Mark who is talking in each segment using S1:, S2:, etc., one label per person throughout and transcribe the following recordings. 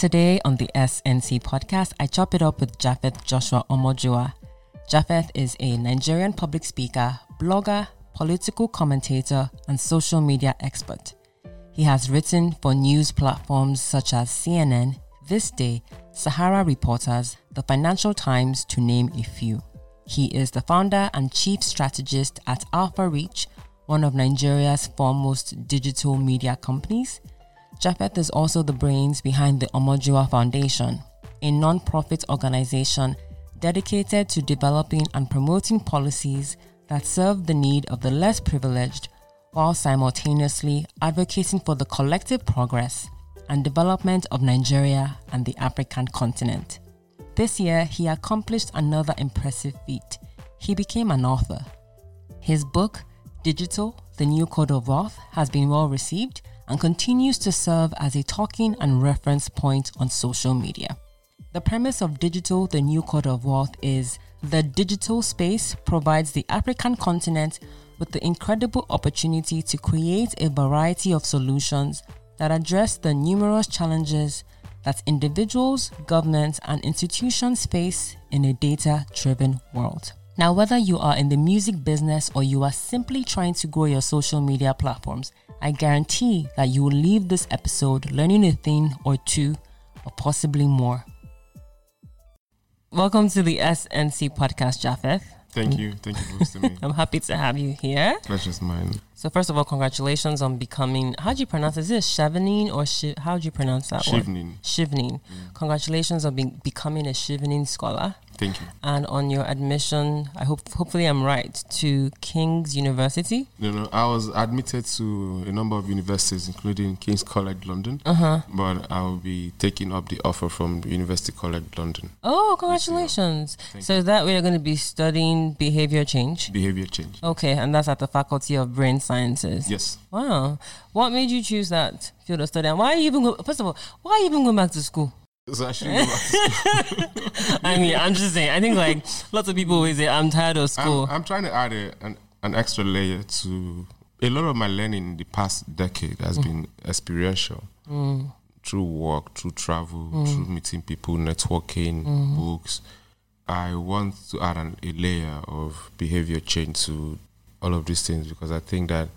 S1: Today on the SNC podcast, I chop it up with Japheth Joshua Omojuwa. Japheth is a Nigerian public speaker, blogger, political commentator, and social media expert. He has written for news platforms such as CNN, This Day, Sahara Reporters, The Financial Times, to name a few. He is the founder and chief strategist at Alpha Reach, one of Nigeria's foremost digital media companies. Japheth is also the brains behind the Omojuwa Foundation, a non-profit organization dedicated to developing and promoting policies that serve the need of the less privileged while simultaneously advocating for the collective progress and development of Nigeria and the African continent. This year, he accomplished another impressive feat. He became an author. His book, Digital The New Code of Wealth, has been well received and continues to serve as a talking and reference point on social media. The premise of Digital The New Code of Wealth is the digital space provides the African continent with the incredible opportunity to create a variety of solutions that address the numerous challenges that individuals, governments, and institutions face in a data driven world. Now, whether you are in the music business or you are simply trying to grow your social media platforms, I guarantee that you will leave this episode learning a thing or two, or possibly more. Welcome to the SNC podcast, Japheth.
S2: Thank you. Thank you for hosting me.
S1: I'm happy to have you here.
S2: Pleasure's mine.
S1: So, first of all, congratulations on becoming. How do you pronounce it? Is it Chevening or Shi, how do you pronounce that one?
S2: Shivnin.
S1: Shivning. Mm. Congratulations on being, becoming a Chevening scholar
S2: Thank you.
S1: and on your admission. I hope, hopefully, I'm right to King's University.
S2: No, know, I was admitted to a number of universities, including King's College London,
S1: Uh huh.
S2: but I will be taking up the offer from University College London.
S1: Oh, congratulations! So that way, you're going to be studying behavior change.
S2: Behavior change.
S1: Okay, and that's at the Faculty of Brain Sciences.
S2: Yes.
S1: Wow. What made you choose that field of study? And why you even go? First of all, why you even go back to school?
S2: I shouldn't go back.
S1: I mean, I'm just saying. I think like lots of people always say, "I'm tired of school."
S2: I'm, I'm trying to add a, an, an extra layer to a lot of my learning in the past decade has mm. been experiential mm. through work, through travel, mm. through meeting people, networking, mm-hmm. books. I want to add an, a layer of behavior change to all of these things because I think that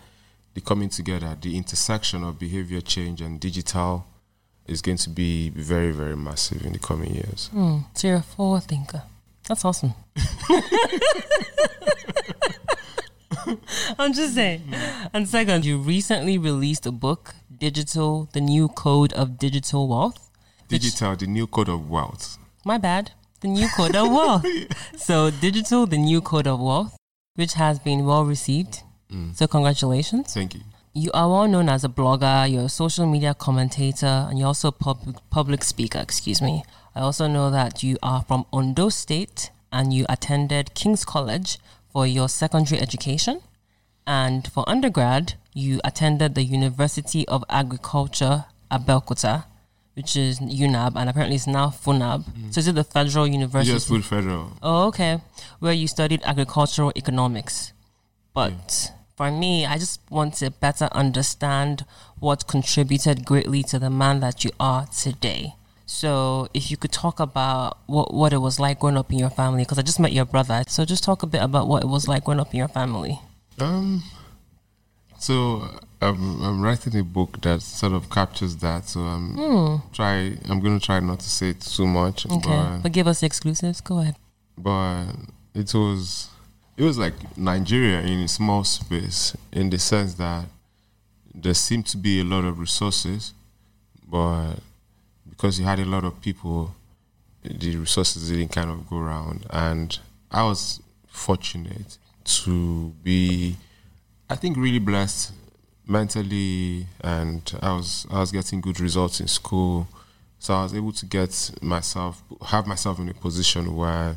S2: the coming together, the intersection of behavior change and digital is going to be very, very massive in the coming years.
S1: Hmm, so you're a forward thinker. That's awesome. I'm just saying. And second, you recently released a book, Digital: The New Code of Digital Wealth.
S2: Digital, the new code of wealth.
S1: My bad. The new code of wealth. So, Digital: The New Code of Wealth, which has been well received.
S2: Mm.
S1: So, congratulations.
S2: Thank you.
S1: You are well known as a blogger, you're a social media commentator, and you're also a pub- public speaker, excuse me. I also know that you are from Ondo State and you attended King's College for your secondary education. And for undergrad, you attended the University of Agriculture, Abeokuta, which is UNAAB, and apparently it's now FUNAAB. Mm. So is it the Federal University?
S2: Just Food Federal.
S1: Oh, okay. Where you studied agricultural economics. But for me, I just want to better understand what contributed greatly to the man that you are today. So, if you could talk about what, what it was like growing up in your family, because I just met your brother. So, just talk a bit about what it was like growing up in your family.
S2: Um, so I'm, I'm writing a book that sort of captures that. So I'm try. I'm going to try not to say it too much,
S1: Okay.
S2: but
S1: But give us the exclusives. Go ahead.
S2: but it was it was like Nigeria in a small space in the sense that there seemed to be a lot of resources, but because you had a lot of people, the resources didn't kind of go around. And I was fortunate to be, I think, really blessed mentally, and I was I was getting good results in school, so I was able to get myself have myself in a position where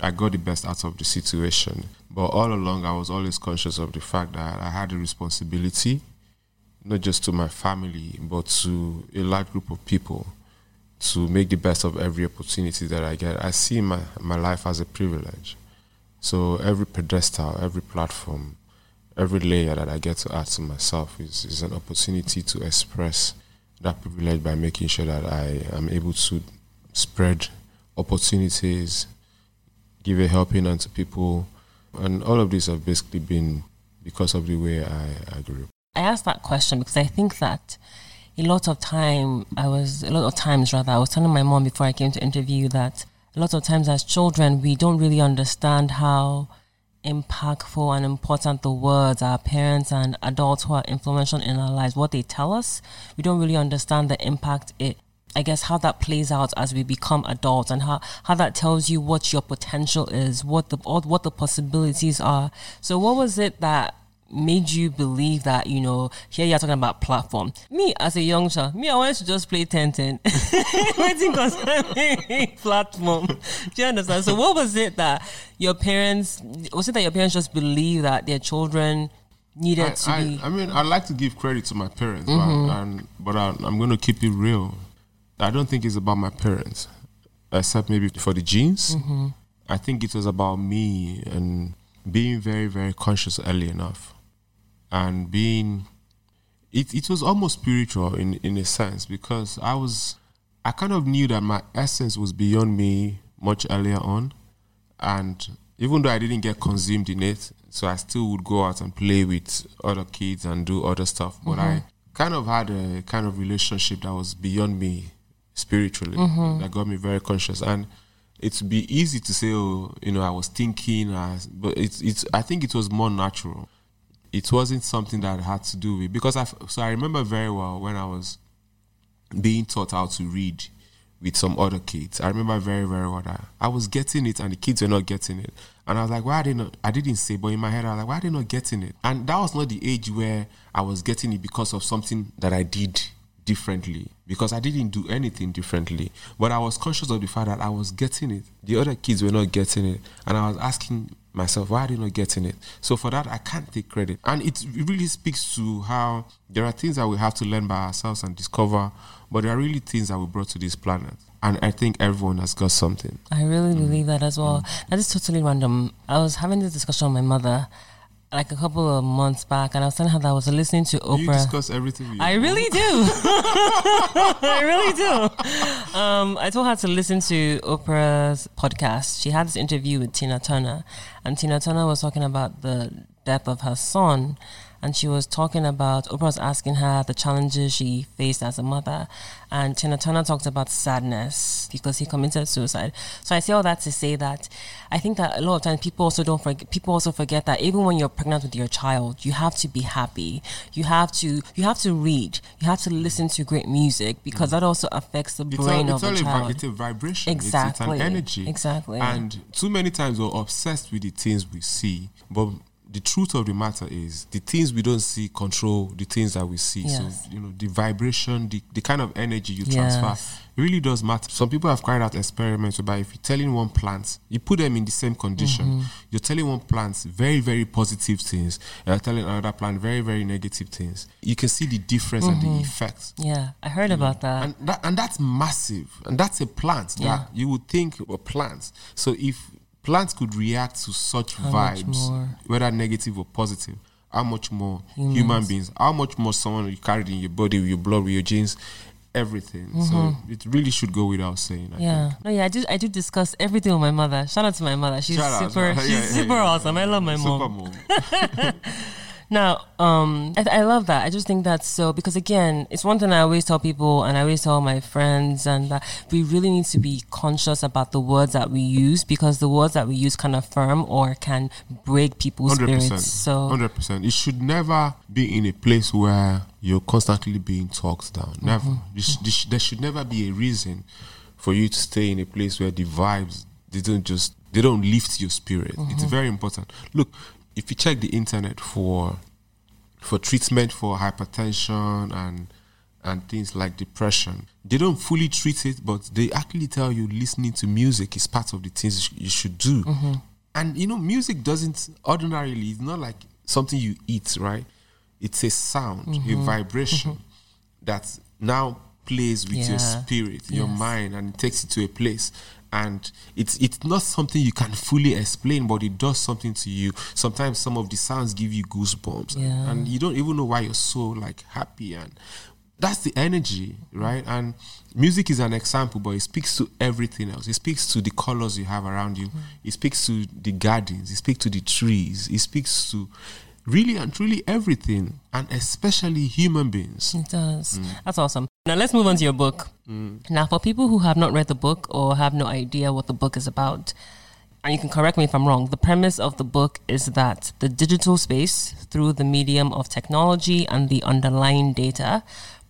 S2: I got the best out of the situation. But all along, I was always conscious of the fact that I had a responsibility, not just to my family, but to a large group of people, to make the best of every opportunity that I get. I see my, my life as a privilege. So every pedestal, every platform, every layer that I get to add to myself is, is an opportunity to express that privilege by making sure that I am able to spread opportunities, give a helping hand to people, and all of these have basically been because of the way I, I grew up.
S1: I asked that question because I think that a lot of time I was a lot of times rather I was telling my mom before I came to interview that a lot of times as children we don't really understand how impactful and important the words our parents and adults who are influential in our lives what they tell us we don't really understand the impact it I guess how that plays out as we become adults and how, how that tells you what your potential is, what the what the possibilities are. So what was it that made you believe that, you know, here you're talking about platform. Me as a young child, me I wanted to just play 10 10. Waiting concerning platform. Do you understand? So what was it that your parents was it that your parents just believe that their children needed
S2: I,
S1: to
S2: I,
S1: be
S2: I mean, I like to give credit to my parents, but, mm-hmm. and, but I, I'm going to keep it real. I don't think it's about my parents, except maybe for the genes. Mm-hmm. I think it was about me and being very, very conscious early enough, and being. It it was almost spiritual in in a sense because I was, I kind of knew that my essence was beyond me much earlier on, and even though I didn't get consumed in it, so I still would go out and play with other kids and do other stuff. But mm-hmm. I kind of had a kind of relationship that was beyond me spiritually mm-hmm. that got me very conscious. And it'd be easy to say, oh, you know, I was thinking, as, but it's it's. I think it was more natural. It wasn't something that had to do with because I. So I remember very well when I was being taught how to read with some other kids. I remember very, very well that I was getting it and the kids were not getting it. And I was like, why are they not? I didn't say, but in my head, I was like, why are they not getting it? And that was not the age where I was getting it because of something that I did differently, because I didn't do anything differently. But I was conscious of the fact that I was getting it. The other kids were not getting it. And I was asking myself, why are they not getting it? So for that, I can't take credit. And it really speaks to how there are things that we have to learn by ourselves and discover, but there are really things that we brought to this planet. And I think everyone has got something.
S1: I really mm. believe that as well. Mm. That is totally random. I was having this discussion with my mother like a couple of months back, and I was telling her that I was listening to
S2: Do you
S1: Oprah.
S2: discuss everything
S1: I really do. I really do. Um, I told her to listen to Oprah's podcast. She had this interview with Tina Turner, and Tina Turner was talking about the death of her son. And she was talking about, Oprah was asking her the challenges she faced as a mother. And Tina Turner talked about sadness because he committed suicide. So I say all that to say that I think that a lot of times people also don't forget, people also forget that even when you're pregnant with your child, you have to be happy. You have to, you have to read. You have to listen to great music because mm. that also affects the
S2: It's
S1: brain
S2: all,
S1: of
S2: it's, all
S1: the
S2: a,
S1: child.
S2: it's a vibration. It's- It's,
S1: Exactly.
S2: an energy.
S1: Exactly.
S2: And too many times we're obsessed with the things we see. But the truth of the matter is the things we don't see control the things that we see.
S1: Yes.
S2: So, you know, the vibration, the, the kind of energy you
S1: Yes.
S2: transfer really does matter. Some people have carried out experiments whereby if you're telling one plant, you put them in the same condition.
S1: Mm-hmm.
S2: You're telling one plant very, very positive things. You're telling another plant very, very negative things. You can see the difference and
S1: Mm-hmm.
S2: the effects.
S1: yeah, I heard about that.
S2: And that, and that's massive. And that's a plant
S1: Yeah.
S2: that you would think were plants. So if plants could react to such
S1: much
S2: vibes, whether negative or positive, how much more
S1: Humans.
S2: human beings, how much more someone you carried in your body, with your blood, with your genes, everything. So it really should go without saying. I
S1: Mm-hmm. Yeah.
S2: think.
S1: No, yeah, I do I do discuss everything with my mother. Shout out to my mother. She's
S2: Shout
S1: super
S2: out.
S1: she's
S2: Yeah, yeah,
S1: super
S2: yeah.
S1: awesome. I love my
S2: Super
S1: mom.
S2: mom.
S1: Now, um, I, I love that. I just think that's so because again, it's one thing I always tell people, and I always tell my friends, and that we really need to be conscious about the words that we use because the words that we use can affirm or can break people's
S2: Hundred
S1: spirits.
S2: percent.
S1: So
S2: Hundred percent. It should never be in a place where you're constantly being talked down. Never.
S1: Mm-hmm.
S2: This- this- there should never be a reason for you to stay in a place where the vibes they don't just they don't lift your spirit.
S1: Mm-hmm.
S2: It's very important. Look, if you check the internet for for treatment for hypertension and and things like depression. They don't fully treat it, but they actually tell you listening to music is part of the things you should do. Mm-hmm. And you know, music doesn't ordinarily. It's not like something you eat, right? It's a sound, a mm-hmm. vibration mm-hmm. that now plays with your
S1: Yeah.
S2: spirit, your
S1: Yes.
S2: mind, and it takes you to a place. And it's it's not something you can fully explain, but it does something to you. Sometimes some of the sounds give you goosebumps,
S1: Yeah.
S2: and you don't even know why you're so like happy. And that's the energy, right? And music is an example, but it speaks to everything else. It speaks to the colors you have around you. Mm. It speaks to the gardens. It speaks to the trees. It speaks to really and truly everything, and especially human beings.
S1: It does. Mm. That's awesome. Now let's move on to your book. Now, for people who have not read the book or have no idea what the book is about, and you can correct me if I'm wrong, the premise of the book is that the digital space, through the medium of technology and the underlying data,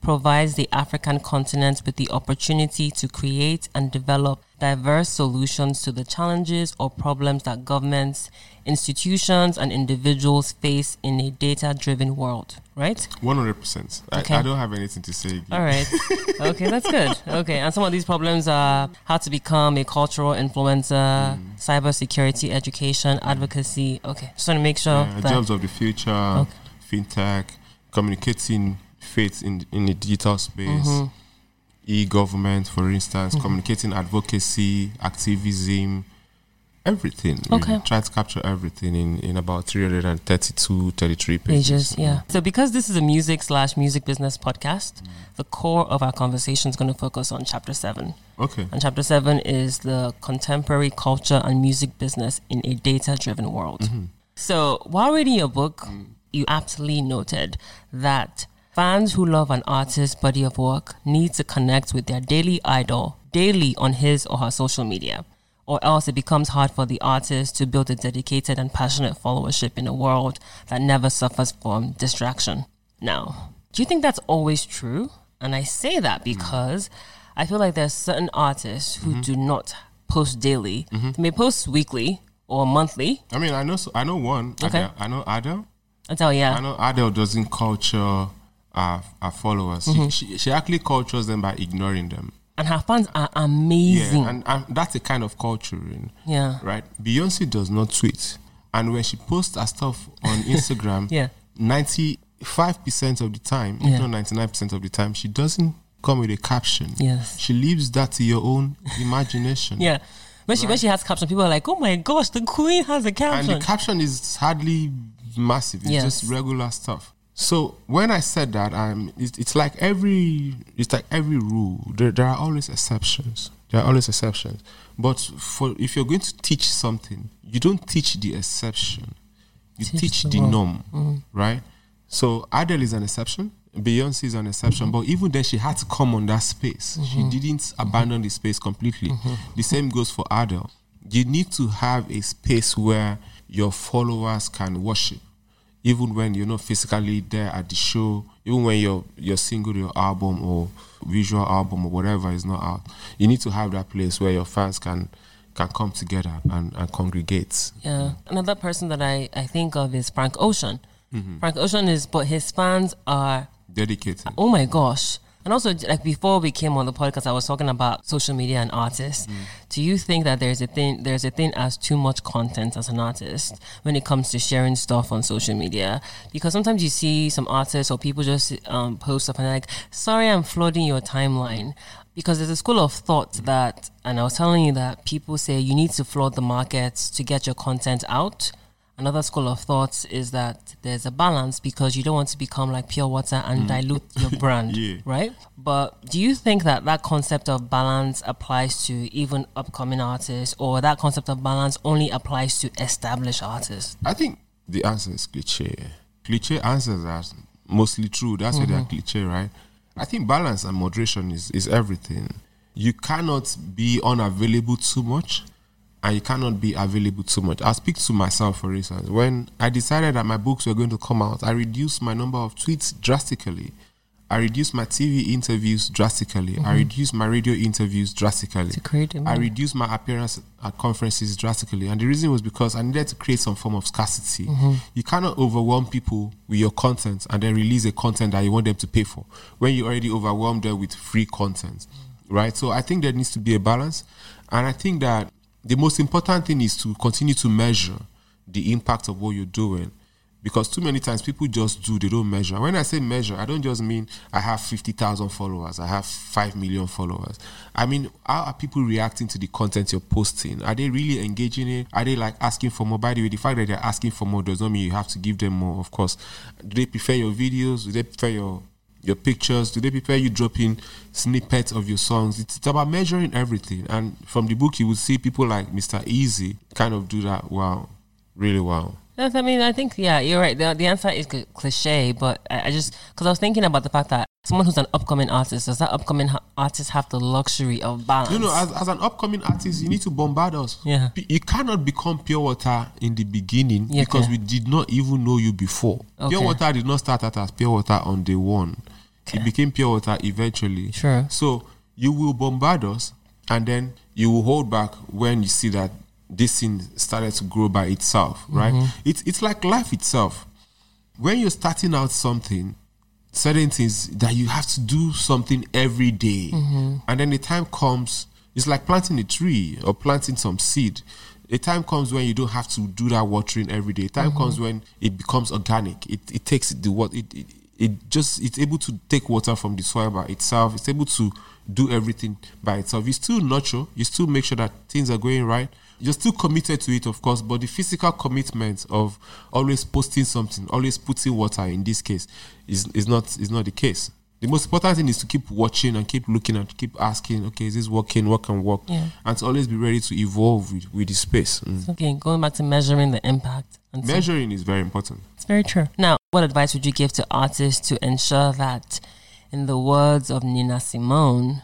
S1: provides the African continent with the opportunity to create and develop diverse solutions to the challenges or problems that governments, institutions, and individuals face in a data driven world, right?
S2: One hundred percent.
S1: Okay.
S2: I don't have anything to say.
S1: All right. Okay, that's good. Okay, and some of these problems are how to become a cultural influencer, cybersecurity education, advocacy. Okay, just want to make sure
S2: Yeah, jobs of the future, fintech, communicating faith in in the digital space,
S1: Mm-hmm.
S2: e-government, for instance, communicating advocacy, activism, everything.
S1: Okay.
S2: Try to capture everything in, in about 332, 33 pages.
S1: pages. Yeah. So because this is a music slash music business podcast, the core of our conversation is going to focus on chapter seven.
S2: Okay.
S1: And chapter seven is the contemporary culture and music business in a data driven world. Mm-hmm. So while reading your book, you aptly noted that fans who love an artist's body of work need to connect with their daily idol daily on his or her social media. Or else it becomes hard for the artist to build a dedicated and passionate followership in a world that never suffers from distraction. Now, do you think that's always true? And I say that mm-hmm. because I feel like there's certain artists who mm-hmm. do not post daily. Mm-hmm. They may post weekly or monthly.
S2: I mean, I know I know one.
S1: Okay.
S2: Adele. I know Adele.
S1: I tell
S2: I know Adele doesn't culture uh, our, our followers.
S1: Mm-hmm.
S2: She, she, she actually cultures them by ignoring them.
S1: And her fans are amazing.
S2: Yeah, and, and that's a kind of culturing.
S1: Yeah.
S2: right? Beyonce does not tweet, and when she posts her stuff on Instagram,
S1: Yeah.
S2: ninety-five percent of the time,
S1: Yeah.
S2: if not ninety-nine percent of the time, she doesn't come with a caption.
S1: Yes.
S2: she leaves that to your own imagination.
S1: Yeah. When she when she has caption, people are like, "Oh my gosh, the queen has a caption.
S2: and the caption is hardly massive. It's
S1: Yes.
S2: just regular stuff. So when I said that, um, it's, it's like every it's like every rule. There, there are always exceptions. There are always exceptions. But for if you're going to teach something, you don't teach the exception. You
S1: Teach
S2: teach,
S1: the
S2: the norm, mm. right? So Adele is an exception. Beyonce is an exception, mm-hmm. but even then, she had to come on that space. She mm-hmm. didn't abandon the space completely. Mm-hmm. The same goes for Adele. You need to have a space where your followers can worship, even when you're not physically there at the show, even when your your single, your album, or visual album, or whatever is not out. You need to have that place where your fans can can come together and, and congregate.
S1: Yeah. Another person that I, I think of is Frank Ocean.
S2: Mm-hmm.
S1: Frank Ocean is, but his fans are,
S2: Dedicated.
S1: oh my gosh. And also, like before we came on the podcast, I was talking about social media and artists. Do you think that there's a thing, there's a thing as too much content as an artist when it comes to sharing stuff on social media? Because sometimes you see some artists or people just um, post stuff and they're like, sorry, I'm flooding your timeline. Because there's a school of thought that, and I was telling you that people say you need to flood the markets to get your content out. Another school of thoughts is that there's a balance because you don't want to become like pure water and mm. dilute your brand,
S2: Yeah.
S1: right? But do you think that that concept of balance applies to even upcoming artists, or that concept of balance only applies to established artists?
S2: I think the answer is cliche. Cliche answers are mostly true. That's why they're mm-hmm. cliche, right? I think balance and moderation is, is everything. You cannot be unavailable too much and you cannot be available too much. I'll speak to myself, for instance. When I decided that my books were going to come out, I reduced my number of tweets drastically. I reduced my TV interviews drastically. I reduced my radio interviews drastically.
S1: To create a
S2: I reduced my appearance at conferences drastically. And the reason was because I needed to create some form of scarcity. You cannot overwhelm people with your content and then release a content that you want them to pay for when you already overwhelmed them with free content. Right? So I think there needs to be a balance. And I think that the most important thing is to continue to measure the impact of what you're doing. Because too many times people just do they don't measure. When i say measure i don't just mean i have 50000 followers i have 5 million followers. I mean how are people reacting to the content you're posting? Are they really engaging it? Are they like asking for more? By the way the fact that they're asking for more does not mean you have to give them more of course. Do they prefer your videos? Do they prefer your your pictures? Do they prepare you dropping snippets of your songs? It's, it's about measuring everything. And from the book, you will see people like Mr. Eazi kind of do that well, really well.
S1: Yes, I mean, I think yeah, you're right. The, the answer is cliche, but I, I just because I was thinking about the fact that someone who's an upcoming artist does that upcoming ha- artist have the luxury of balance?
S2: You know, as, as an upcoming artist, you need to bombard us.
S1: Yeah.
S2: P- You cannot become pure water in the beginning
S1: Yeah,
S2: because
S1: okay.
S2: we did not even know you before.
S1: Okay.
S2: Pure water did not start out as pure water on day one.
S1: Okay.
S2: It became pure water eventually.
S1: Sure.
S2: So you will bombard us and then you will hold back when you see that this thing started to grow by itself, right?
S1: Mm-hmm.
S2: It's it's like life itself. When you're starting out something, certain things that you have to do something every day.
S1: Mm-hmm.
S2: and then the time comes. It's like planting a tree or planting some seed. A time comes when you don't have to do that watering every day. A time
S1: Mm-hmm.
S2: comes when it becomes organic. It, it takes the what it, it it just it's able to take water from the soil by itself. It's able to do everything by itself. You still nurture. You still make sure that things are going right. You're still committed to it, of course, but the physical commitment of always posting something, always putting water in this case, is is not is not the case. The most important thing is to keep watching and keep looking and keep asking, okay, is this working? What can work?
S1: Yeah.
S2: And to always be ready to evolve with, with the space. Mm.
S1: Okay, going back to measuring the impact. And so-
S2: Measuring is very important.
S1: It's very true. Now, what advice would you give to artists to ensure that, in the words of Nina Simone,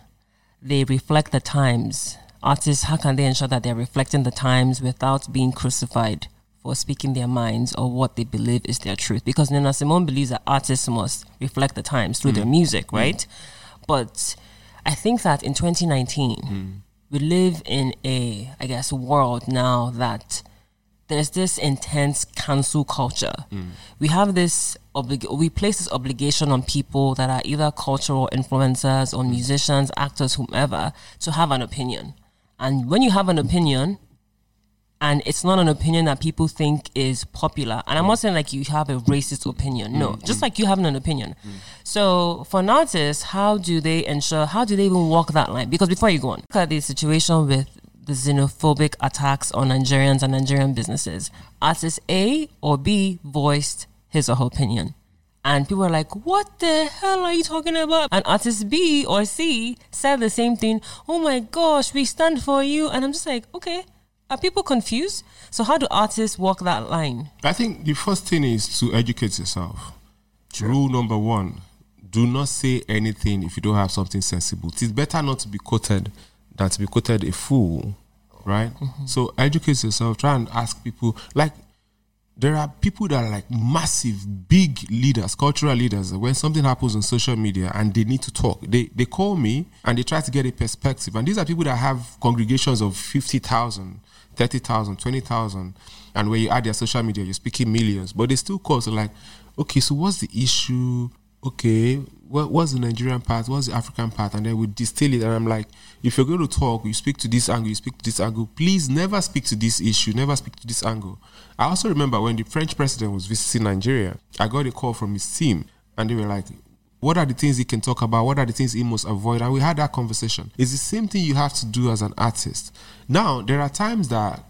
S1: they reflect the times? Artists, how can they ensure that they're reflecting the times without being crucified for speaking their minds or what they believe is their truth? Because Nina Simone believes that artists must reflect the times through their mm. music, mm. right? But I think that in 2019, mm. we live in a, I guess, world now that there's this intense cancel culture. We have this oblig- we place this obligation on people that are either cultural influencers or musicians, actors, whomever, to have an opinion. And when you have an opinion, and it's not an opinion that people think is popular. And I'm not saying like you have a racist opinion. No, mm, just mm. like you having an opinion. So for an artist, how do they ensure? How do they even walk that line? Because before you go on, look at the situation with xenophobic attacks on Nigerians and Nigerian businesses. Artist A or B voiced his or her opinion. And people were like, what the hell are you talking about? And artist B or C said the same thing. Oh my gosh, we stand for you. And I'm just like, okay, are people confused? So how do artists walk that line?
S2: I think the first thing is to educate yourself. Rule number one do not say anything if you don't have something sensible. It is better not to be quoted than to be quoted a fool, right? Mm-hmm. So educate yourself, try and ask people. Like, there are people that are like massive, big leaders, cultural leaders. When something happens on social media and they need to talk, they, they call me and they try to get a perspective. And these are people that have congregations of 50,000, 30,000, 20,000. And when you add their social media, you're speaking millions. But they still call. So, like, okay, so what's the issue? Okay, what, what's the Nigerian part? What's the African part? And then we distill it. And I'm like, if you're going to talk, you speak to this angle, you speak to this angle. Please never speak to this issue, never speak to this angle. I also remember when the French president was visiting Nigeria, I got a call from his team, and they were like, what are the things he can talk about? What are the things he must avoid? And we had that conversation. It's the same thing you have to do as an artist. Now, there are times that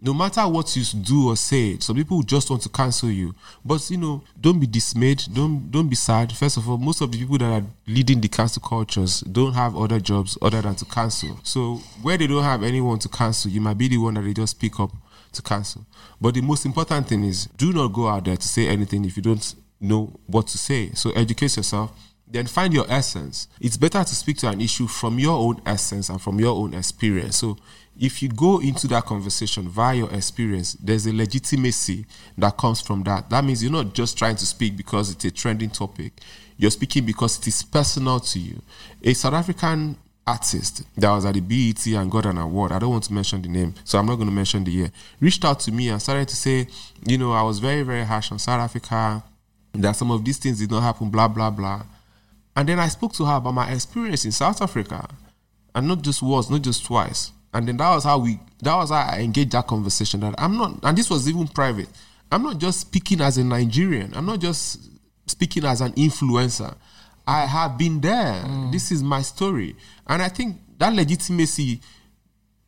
S2: no matter what you do or say, some people just want to cancel you. But you know, don't be dismayed. Don't don't be sad. First of all, most of the people that are leading the cancel cultures don't have other jobs other than to cancel. So where they don't have anyone to cancel, you might be the one that they just pick up to cancel. But the most important thing is do not go out there to say anything if you don't know what to say. So educate yourself. Then find your essence. It's better to speak to an issue from your own essence and from your own experience. So if you go into that conversation via your experience, there's a legitimacy that comes from that. That means you're not just trying to speak because it's a trending topic. You're speaking because it is personal to you. A South African artist that was at the BET and got an award, I don't want to mention the name, so I'm not going to mention the year, reached out to me and started to say, you know, I was very, very harsh on South Africa, that some of these things did not happen, blah, blah, blah. And then I spoke to her about my experience in South Africa, and not just once, not just twice. And then that was how we, that was how I engaged that conversation. That I'm not, and this was even private. I'm not just speaking as a Nigerian. I'm not just speaking as an influencer. I have been there. Mm. This is my story, and I think that legitimacy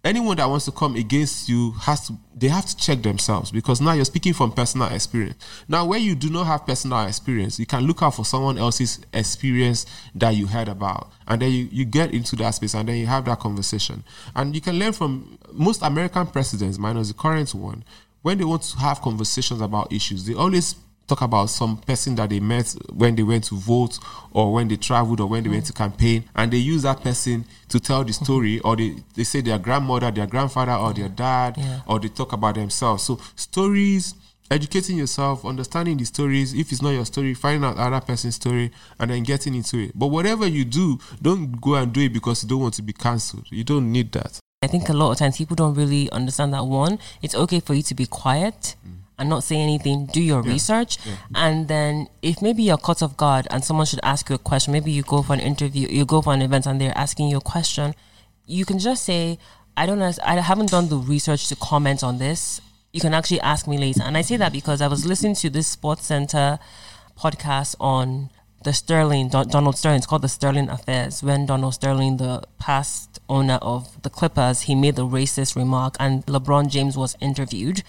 S2: anyone that wants to come against you has to they have to check themselves because now you're speaking from personal experience. Now where you do not have personal experience you can look out for someone else's experience that you heard about and then you, you get into that space and then you have that conversation. And you can learn from most american presidents minus the current one when they want to have conversations about issues they always talk about some person that they met when they went to vote or when they traveled or when they went to mm. campaign and they use that person to tell the story or they, they say their grandmother their grandfather or their dad
S1: Yeah.
S2: or they talk about themselves. So stories educating yourself understanding the stories if it's not your story finding out other person's story and then getting into it. But whatever you do don't go and do it because you don't want to be cancelled. You don't need that.
S1: I think a lot of times people don't really understand that one, it's okay for you to be quiet mm. And not say anything, do your research. And then if maybe you're caught off guard and someone should ask you a question, maybe you go for an interview, you go for an event and they're asking you a question, you can just say, I don't know, I haven't done the research to comment on this. You can actually ask me later. And I say that because I was listening to this Sports Center podcast on the Sterling, Don- Donald Sterling. It's called the Sterling Affairs. When Donald Sterling, the past owner of the Clippers, he made the racist remark, and LeBron James was interviewed,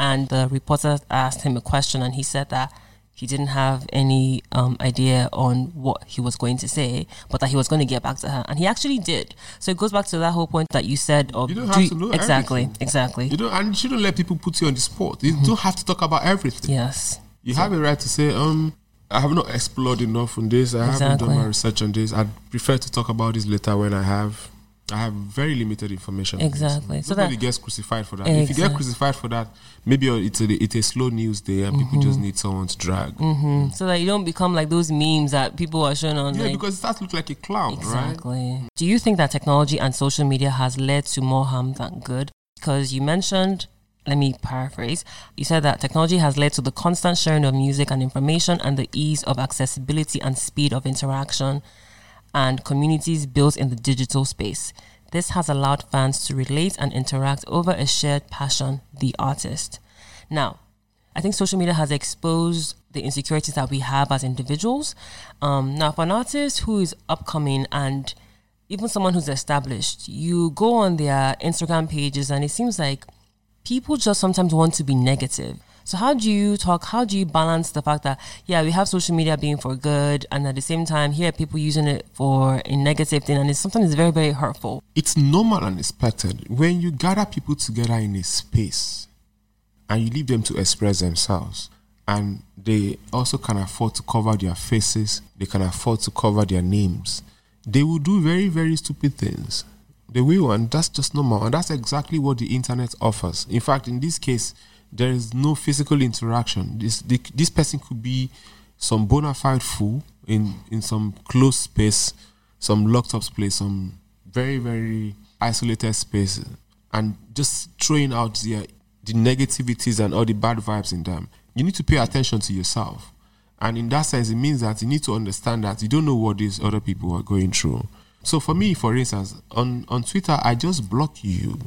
S1: and the reporter asked him a question, and he said that he didn't have any um, idea on what he was going to say, but that he was going to get back to her, and he actually did. So it goes back to that whole point that you said of
S2: You don't
S1: do
S2: have to know
S1: exactly,
S2: everything.
S1: exactly.
S2: you don't and you shouldn't let people put you on the spot you don't have to talk about everything
S1: yes,
S2: You have a right to say, um, I have not explored enough on this. I haven't done my research on this. I'd prefer to talk about this later when I have. I have very limited information.
S1: Exactly. So
S2: Nobody
S1: that-
S2: gets crucified for that. If you get crucified for that, maybe it's a it's a slow news day and people just need someone to drag.
S1: Mm, so that you don't become like those memes that people are showing on.
S2: Yeah,
S1: like,
S2: because it starts to look like a clown, right?
S1: Exactly. Do you think that technology and social media has led to more harm than good? Because you mentioned, let me paraphrase, you said that technology has led to the constant sharing of music and information and the ease of accessibility and speed of interaction and communities built in the digital space. This has allowed fans to relate and interact over a shared passion, the artist. Now, I think social media has exposed the insecurities that we have as individuals. Um, now, for an artist who is upcoming and even someone who's established, you go on their Instagram pages and it seems like people just sometimes want to be negative. So how do you talk? How do you balance the fact that yeah, we have social media being for good, and at the same time, here are people using it for a negative thing, and it's sometimes very very hurtful.
S2: It's normal and expected when you gather people together in a space and you leave them to express themselves and they also can afford to cover their faces they can afford to cover their names they will do very very stupid things they will and that's just normal and that's exactly what the internet offers in fact in this case there is no physical interaction. This the, this person could be some bona fide fool in in some closed space some locked up place some very very isolated space and just throwing out the the negativities and all the bad vibes in them. You need to pay attention to yourself. And in that sense it means that you need to understand that you don't know what these other people are going through. So for me for instance on on twitter i just block you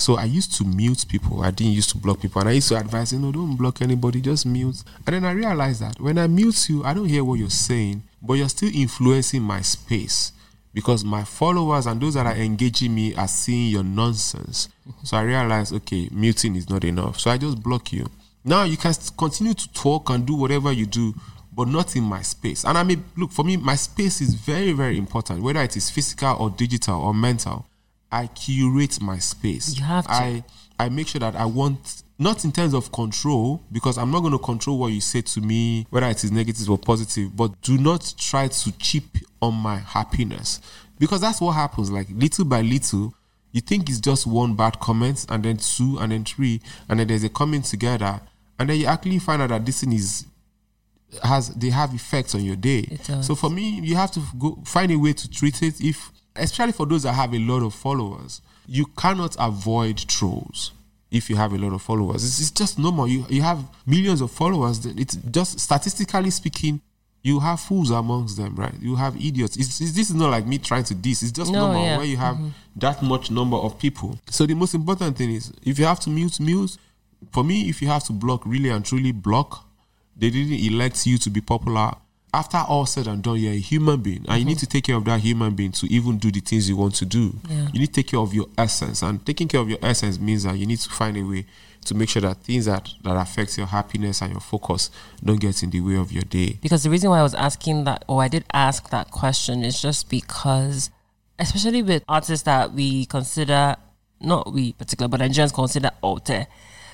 S2: so I used to mute people. I didn't used to block people. And I used to advise, you know, don't block anybody, just mute. And then I realized that when I mute you, I don't hear what you're saying, but you're still influencing my space because my followers and those that are engaging me are seeing your nonsense. Mm-hmm. So I realized, okay, muting is not enough. So I just block you. Now you can continue to talk and do whatever you do, but not in my space. And I mean, look, for me, my space is very, very important, whether it is physical or digital or mental. I curate my space.
S1: You have to.
S2: I I make sure that I want not in terms of control because I'm not going to control what you say to me, whether it is negative or positive. But do not try to chip on my happiness because that's what happens. Like little by little, you think it's just one bad comment, and then two, and then three, and then there's a comment together, and then you actually find out that this thing is has they have effects on your day. So for me, you have to go find a way to treat it. If especially for those that have a lot of followers, you cannot avoid trolls. If you have a lot of followers, it's, it's just normal. You you have millions of followers. then It's just statistically speaking, you have fools amongst them, right? You have idiots. It's, it's, this is not like me trying to diss. It's just
S1: No,
S2: normal
S1: yeah.
S2: where you have mm-hmm. that much number of people. So the most important thing is if you have to mute, mute. For me, if you have to block, really and truly block, they didn't elect you to be popular. After all said and done, you're a human being, and you need to take care of that human being to even do the things you want to do.
S1: Yeah.
S2: You need to take care of your essence, and taking care of your essence means that you need to find a way to make sure that things that that affects your happiness and your focus don't get in the way of your day.
S1: Because the reason why I was asking that, or I did ask that question, is just because, especially with artists that we consider, not we particular, but Nigerians consider alte,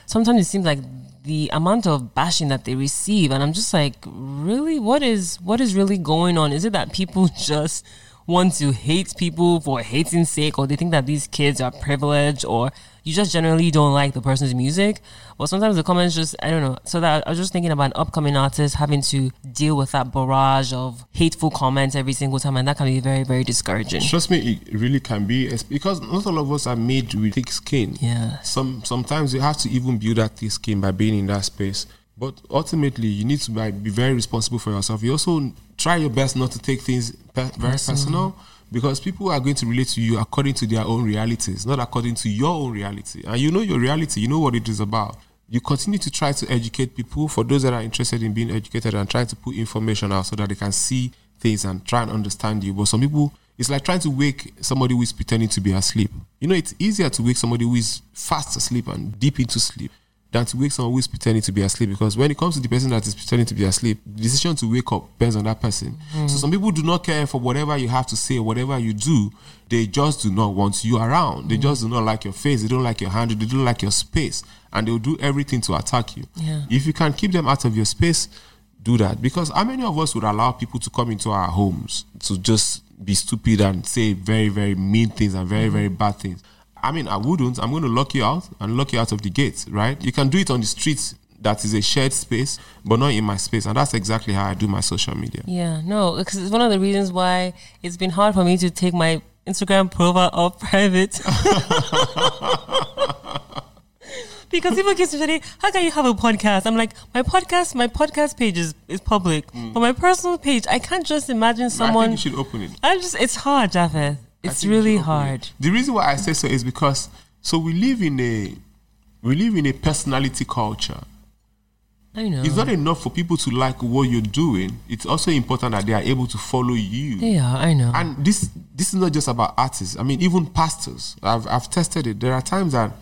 S1: sometimes it seems like the amount of bashing that they receive, and I'm just like, really, what is what is really going on? Is it that people just want to hate people for hating sake, or they think that these kids are privileged, or you just generally don't like the person's music? But sometimes the comments just, I don't know. So that I was just thinking about an upcoming artist having to deal with that barrage of hateful comments every single time, and that can be very, very discouraging.
S2: Trust me, it really can be because not all of us are made with thick skin.
S1: Yeah.
S2: Some sometimes you have to even build that thick skin by being in that space. But ultimately, you need to be very responsible for yourself. You also try your best not to take things pe- very personal because people are going to relate to you according to their own realities, not according to your own reality. And you know your reality, you know what it is about. You continue to try to educate people for those that are interested in being educated and trying to put information out so that they can see things and try and understand you. But some people, it's like trying to wake somebody who is pretending to be asleep. You know, it's easier to wake somebody who is fast asleep and deep into sleep than wakes wake someone who is pretending to be asleep. Because when it comes to the person that is pretending to be asleep, the decision to wake up depends on that person. Mm. So some people do not care for whatever you have to say, whatever you do. They just do not want you around. They mm. just do not like your face. They don't like your hand. They don't like your space, and they'll do everything to attack you.
S1: Yeah.
S2: If you can keep them out of your space, do that. Because how many of us would allow people to come into our homes to just be stupid and say very, very mean things and very, mm. very bad things? I mean, I wouldn't. I'm going to lock you out and lock you out of the gates, right? You can do it on the streets that is a shared space, but not in my space. And that's exactly how I do my social media.
S1: Yeah, no, because it's one of the reasons why it's been hard for me to take my Instagram profile off private. because people keep saying, "How can you have a podcast?" I'm like, my podcast, my podcast page is, is public, mm. but my personal page, I can't just imagine someone.
S2: I think you should open it.
S1: I just, it's hard, Japheth.
S2: I
S1: It's
S2: think you should
S1: really hard.
S2: The reason why I say so is because so we live in a we live in a personality culture.
S1: I know.
S2: It's not enough for people to like what you're doing. It's also important that they are able to follow you.
S1: yeah, I know.
S2: And this this is not just about artists. I mean, even pastors. I've I've tested it. There are times that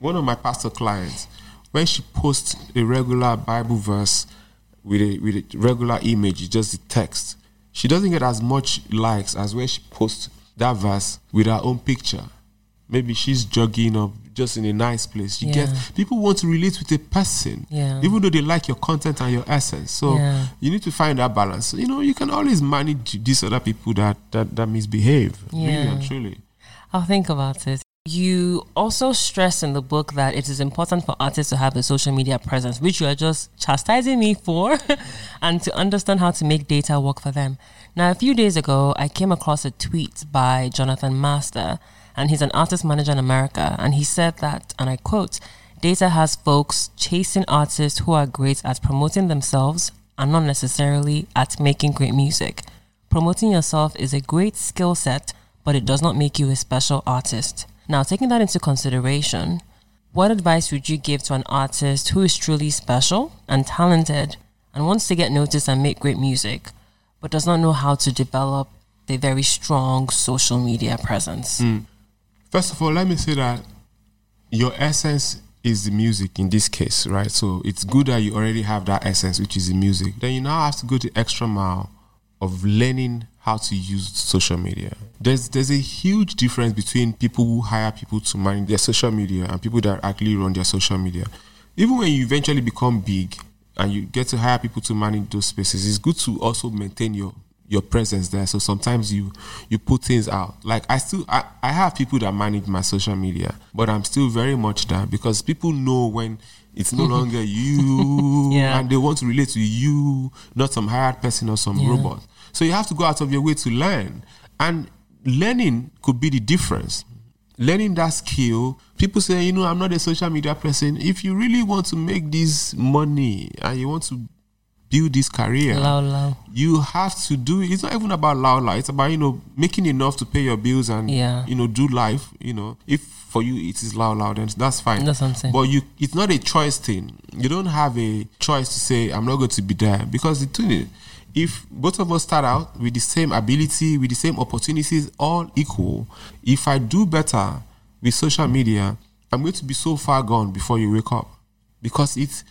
S2: one of my pastor clients, when she posts a regular Bible verse with a with a regular image, just the text, she doesn't get as much likes as when she posts that verse with her own picture. Maybe she's jogging or just in a nice place. You
S1: Yeah.
S2: get people want to relate with a person,
S1: Yeah.
S2: even though they like your content and your essence. So
S1: Yeah.
S2: you need to find that balance. You know, you can always manage these other people that that, that misbehave. Really
S1: Yeah.
S2: and truly.
S1: I'll think about it. You also stress in the book that it is important for artists to have a social media presence, which you are just chastising me for, and to understand how to make data work for them. Now, a few days ago, I came across a tweet by Jonathan Master, and he's an artist manager in America, and he said that, and I quote, data has folks chasing artists who are great at promoting themselves and not necessarily at making great music. Promoting yourself is a great skill set, but it does not make you a special artist. Now, taking that into consideration, what advice would you give to an artist who is truly special and talented and wants to get noticed and make great music, but does not know how to develop a very strong social media presence? Hmm.
S2: First of all, let me say that your essence is the music in this case, right? So it's good that you already have that essence, which is the music. Then you now have to go the extra mile of learning how to use social media. There's there's a huge difference between people who hire people to manage their social media and people that actually run their social media. Even when you eventually become big and you get to hire people to manage those spaces, it's good to also maintain your your presence there. So sometimes you you put things out. Like I still I, I have people that manage my social media, but I'm still very much there because people know when it's no mm-hmm. longer you
S1: Yeah.
S2: and they want to relate to you, not some hired person or some
S1: Yeah.
S2: robot. So you have to go out of your way to learn. And learning could be the difference. Learning that skill, people say, you know, I'm not a social media person. If you really want to make this money and you want to build this career,
S1: Low, low.
S2: you have to do it. It's not even about loud light. It's about you know making enough to pay your bills and
S1: Yeah.
S2: you know do life. You know, if for you it is loud, loud, then that's fine.
S1: That's what I'm saying.
S2: But you, it's not a choice thing. You don't have a choice to say I'm not going to be there because the thing is, if both of us start out with the same ability, with the same opportunities, all equal, if I do better with social media, I'm going to be so far gone before you wake up because it's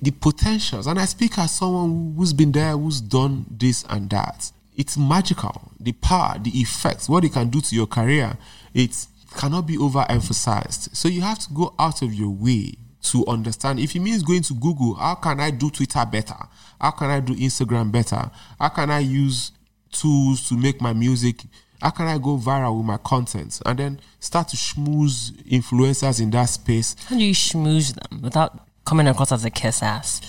S2: the potentials. And I speak as someone who's been there, who's done this and that. It's magical. The power, the effects, what it can do to your career, it cannot be overemphasized. So you have to go out of your way to understand. If it means going to Google, how can I do Twitter better? How can I do Instagram better? How can I use tools to make my music? How can I go viral with my content? And then start to schmooze influencers in that space.
S1: How do you schmooze them without coming across as a kiss ass?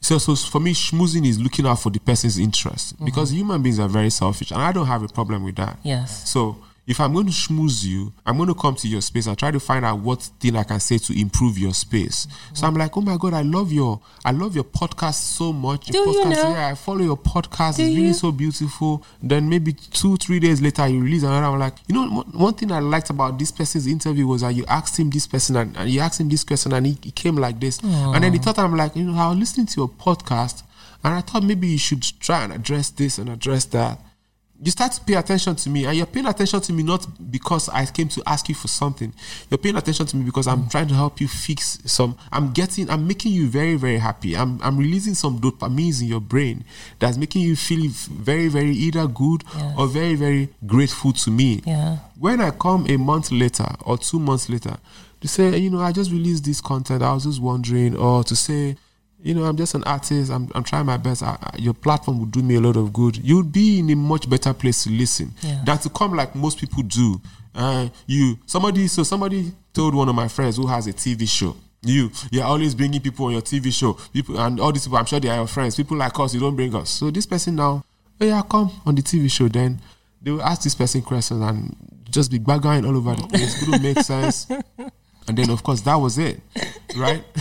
S2: So, so for me, schmoozing is looking out for the person's interest mm-hmm. because human beings are very selfish, and I don't have a problem with that.
S1: Yes.
S2: So if I'm going to schmooze you, I'm going to come to your space and try to find out what thing I can say to improve your space. Mm-hmm. So I'm like, oh my god, I love your, I love your podcast so much.
S1: Do podcast, you know?
S2: Yeah, I follow your podcast.
S1: Do
S2: it's really
S1: you?
S2: so beautiful. Then maybe two, three days later, you release another. I'm like, you know, one thing I liked about this person's interview was that you asked him this person and, and you asked him this question and he, he came like this.
S1: Aww.
S2: And then he thought I'm like, you know, I was listening to your podcast and I thought maybe you should try and address this and address that you start to pay attention to me and you're paying attention to me not because I came to ask you for something. You're paying attention to me because I'm trying to help you fix some I'm getting I'm making you very, very happy. I'm I'm releasing some dopamine in your brain that's making you feel very, very either good
S1: yes.
S2: or very, very grateful to me.
S1: Yeah.
S2: When I come a month later or two months later to say, you know, I just released this content, I was just wondering, or to say you know, I'm just an artist. I'm, I'm trying my best. I, I, your platform would do me a lot of good. You'd be in a much better place to listen
S1: yeah.
S2: than to come like most people do. Uh, you somebody so somebody told one of my friends who has a TV show. You you're always bringing people on your TV show. People and all these people. I'm sure they are your friends. People like us. You don't bring us. So this person now, oh yeah, come on the TV show. Then they will ask this person questions and just be bagging all over the place. It don't make sense. And then of course that was it, right?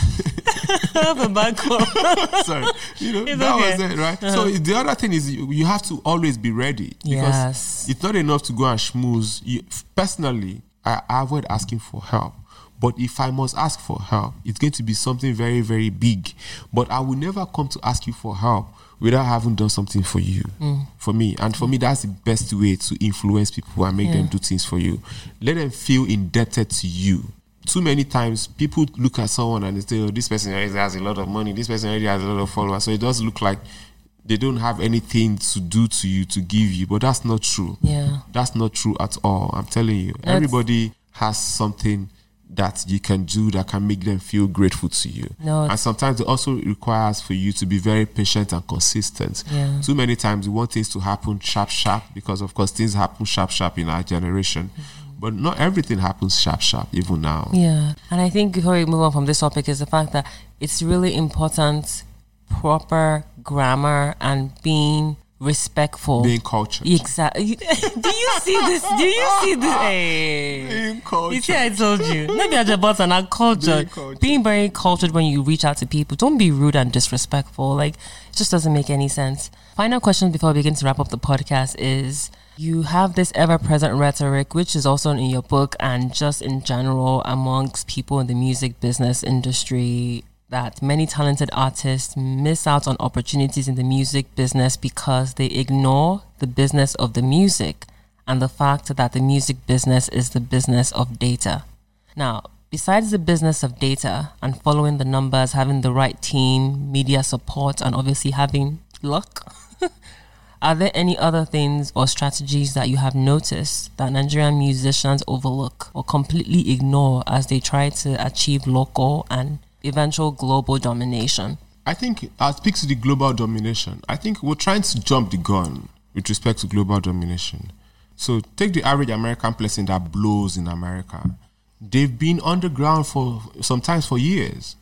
S1: the back
S2: Sorry, you know
S1: It's
S2: that
S1: okay.
S2: was it, right? So uh-huh. the other thing is you, you have to always be ready because
S1: Yes.
S2: it's not enough to go and schmooze. You, personally, I avoid asking for help. But if I must ask for help, it's going to be something very, very big. But I will never come to ask you for help without having done something for you, mm. for me. And for me, mm. that's the best way to influence people and make
S1: Yeah.
S2: them do things for you. Let them feel indebted to you. Too many times, people look at someone and they say, "Oh, this person already has a lot of money. This person already has a lot of followers." So it does look like they don't have anything to do to you to give you. But that's not true.
S1: Yeah.
S2: That's not true at all. I'm telling you.
S1: That's-
S2: Everybody has something that you can do that can make them feel grateful to you.
S1: No,
S2: and sometimes it also requires for you to be very patient and consistent.
S1: Yeah.
S2: Too many times we want things to happen sharp, sharp, because of course things happen sharp, sharp in our generation. Mm-hmm. But not everything happens sharp, sharp, even now.
S1: Yeah. And I think before we move on from this topic is the fact that it's really important proper grammar and being respectful.
S2: Being cultured.
S1: Exactly. Do you see this? Do you see this? Hey.
S2: Being cultured.
S1: You see, I told you. Maybe I just bought.
S2: Being cultured.
S1: Being very cultured when you reach out to people. Don't be rude and disrespectful. Like, it just doesn't make any sense. Final question before we begin to wrap up the podcast is you have this ever present rhetoric, which is also in your book and just in general amongst people in the music business industry. That many talented artists miss out on opportunities in the music business because they ignore the business of the music and the fact that the music business is the business of data. Now, besides the business of data and following the numbers, having the right team, media support, and obviously having luck, are there any other things or strategies that you have noticed that Nigerian musicians overlook or completely ignore as they try to achieve local and eventual global domination?
S2: I think I'll speak to the global domination. I think we're trying to jump the gun with respect to global domination. So take the average American person that blows in America. They've been underground for sometimes for years.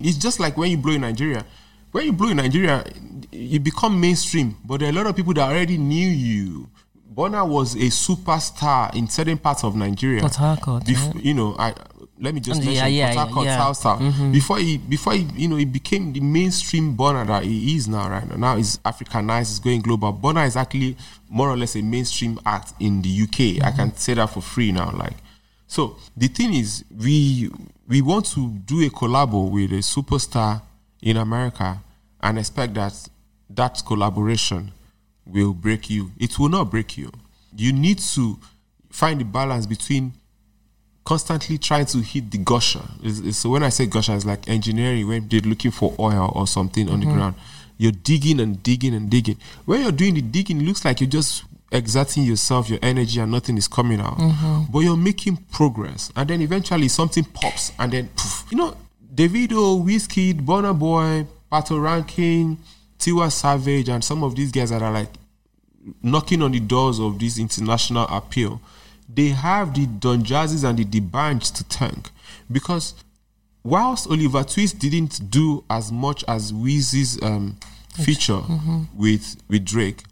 S2: It's just like when you blow in Nigeria. When you blow in Nigeria, you become mainstream, but there are a lot of people that already knew you. Burna was a superstar in certain parts of Nigeria.
S1: Port Harcourt,
S2: Bef- You know, I let me just mention
S1: yeah,
S2: Port Harcourt,
S1: yeah.
S2: South South. Mm-hmm. Before he, before he, you know, he became the mainstream Burna that he is now. Right now, now he's Africanized, he's going global. Burna is actually more or less a mainstream act in the UK. I mm-hmm. can say that for free now. Like, so the thing is, we we want to do a collabo with a superstar in America and expect that that collaboration will break you. It will not break you. You need to find the balance between constantly trying to hit the gusher. So when I say gusher, it's like engineering when they're looking for oil or something on the mm-hmm. ground. You're digging and digging and digging. When you're doing the digging, it looks like you're just exerting yourself, your energy, and nothing is coming out. Mm-hmm. But you're making progress, and then eventually something pops, and then poof. you know, Davido, Wizkid, Burna Boy, Patoranking, Tiwa Savage, and some of these guys that are like knocking on the doors of this international appeal, they have the Don Jazzies and the D'banj to thank because whilst Oliver Twist didn't do as much as Weezy's um, feature with with Drake,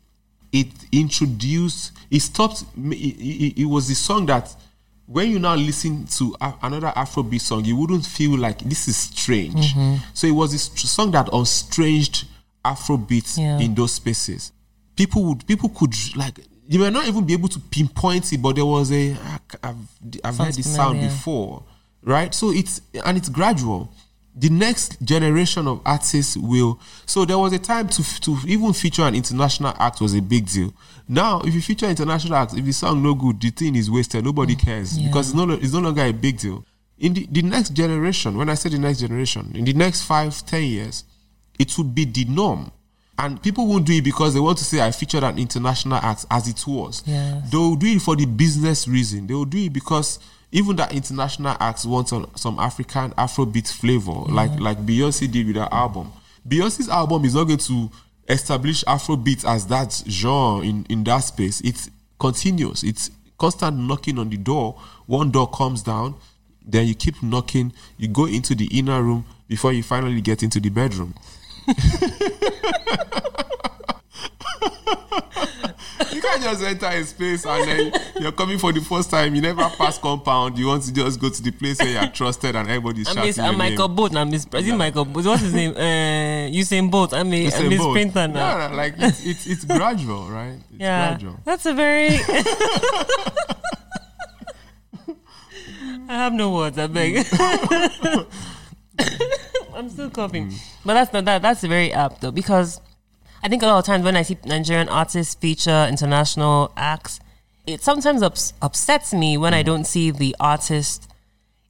S2: it introduced it stopped. It, it, it was the song that when you now listen to a, another Afrobeat song, you wouldn't feel like this is strange. So it was this tr- song that unstranged Afrobeat
S1: Yeah.
S2: in those spaces. People would people could like you may not even be able to pinpoint it, but there was a "Ah, I've, I've heard this sound before, right? So it's and it's gradual. The next generation of artists will. So there was a time to to even feature an international act was a big deal. Now, if you feature international act, if the song no good, the thing is wasted. Nobody mm. cares
S1: Yeah.
S2: because it's no, it's no longer a big deal. In the, the next generation, when I say the next generation, in the next five, ten years, it would be the norm. And people won't do it because they want to say I featured an international act as it was.
S1: Yes.
S2: They will do it for the business reason. They will do it because even that international acts want some, African Afrobeat flavor, like like Beyonce did with her album. Beyonce's album is not going to establish Afrobeat as that genre in, in that space. It's continuous. It's constant knocking on the door. One door comes down, then you keep knocking. You go into the inner room before you finally get into the bedroom. you can't just enter a space and then you're coming for the first time. You never pass compound. You want to just go to the place where you're trusted and everybody's shouting
S1: miss I'm. Michael Bolt. I'm mis- is it Michael Bolt? What's his name? Uh, Usain Bolt. I mean,
S2: Usain
S1: I'm
S2: Bolt.
S1: misprinter now.
S2: Yeah, like it's, it's it's gradual, right? It's
S1: Yeah,
S2: gradual.
S1: that's a very. I have no words. I beg. I'm still coughing, but that's not that. That's very apt though because I think a lot of times when I see Nigerian artists feature international acts, it sometimes ups- upsets me when I don't see the artist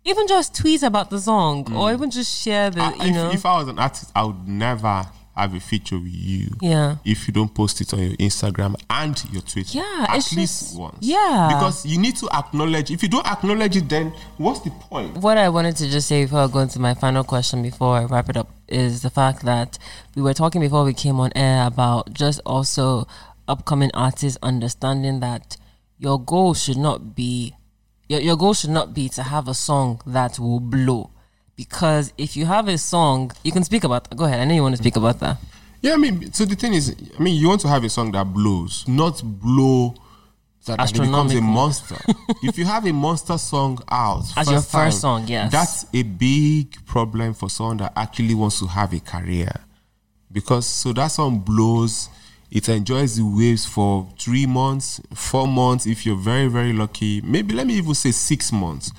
S1: even just tweet about the song or hmm. even just share the
S2: I-
S1: you
S2: if,
S1: know
S2: if I was an artist, I would never have a feature with you.
S1: yeah
S2: If you don't post it on your Instagram and your Twitter,
S1: Yeah,
S2: at least
S1: just-
S2: once.
S1: yeah.
S2: because you need to acknowledge. If you don't acknowledge it, then what's the point?
S1: what I wanted to just say before I go into my final question before I wrap it up is the fact that we were talking before we came on air about just also upcoming artists understanding that your goal should not be your, your goal should not be to have a song that will blow because if you have a song you can speak about go ahead I know you want to speak about that
S2: Yeah, I mean, so the thing is, I mean, you want to have a song that blows, not blow that, it becomes a monster. if you have a monster song out
S1: As your first song, yes.
S2: that's a big problem for someone that actually wants to have a career, because so that song blows. It enjoys the waves for three months, four months, if you're very, very lucky. Maybe let me even say six months.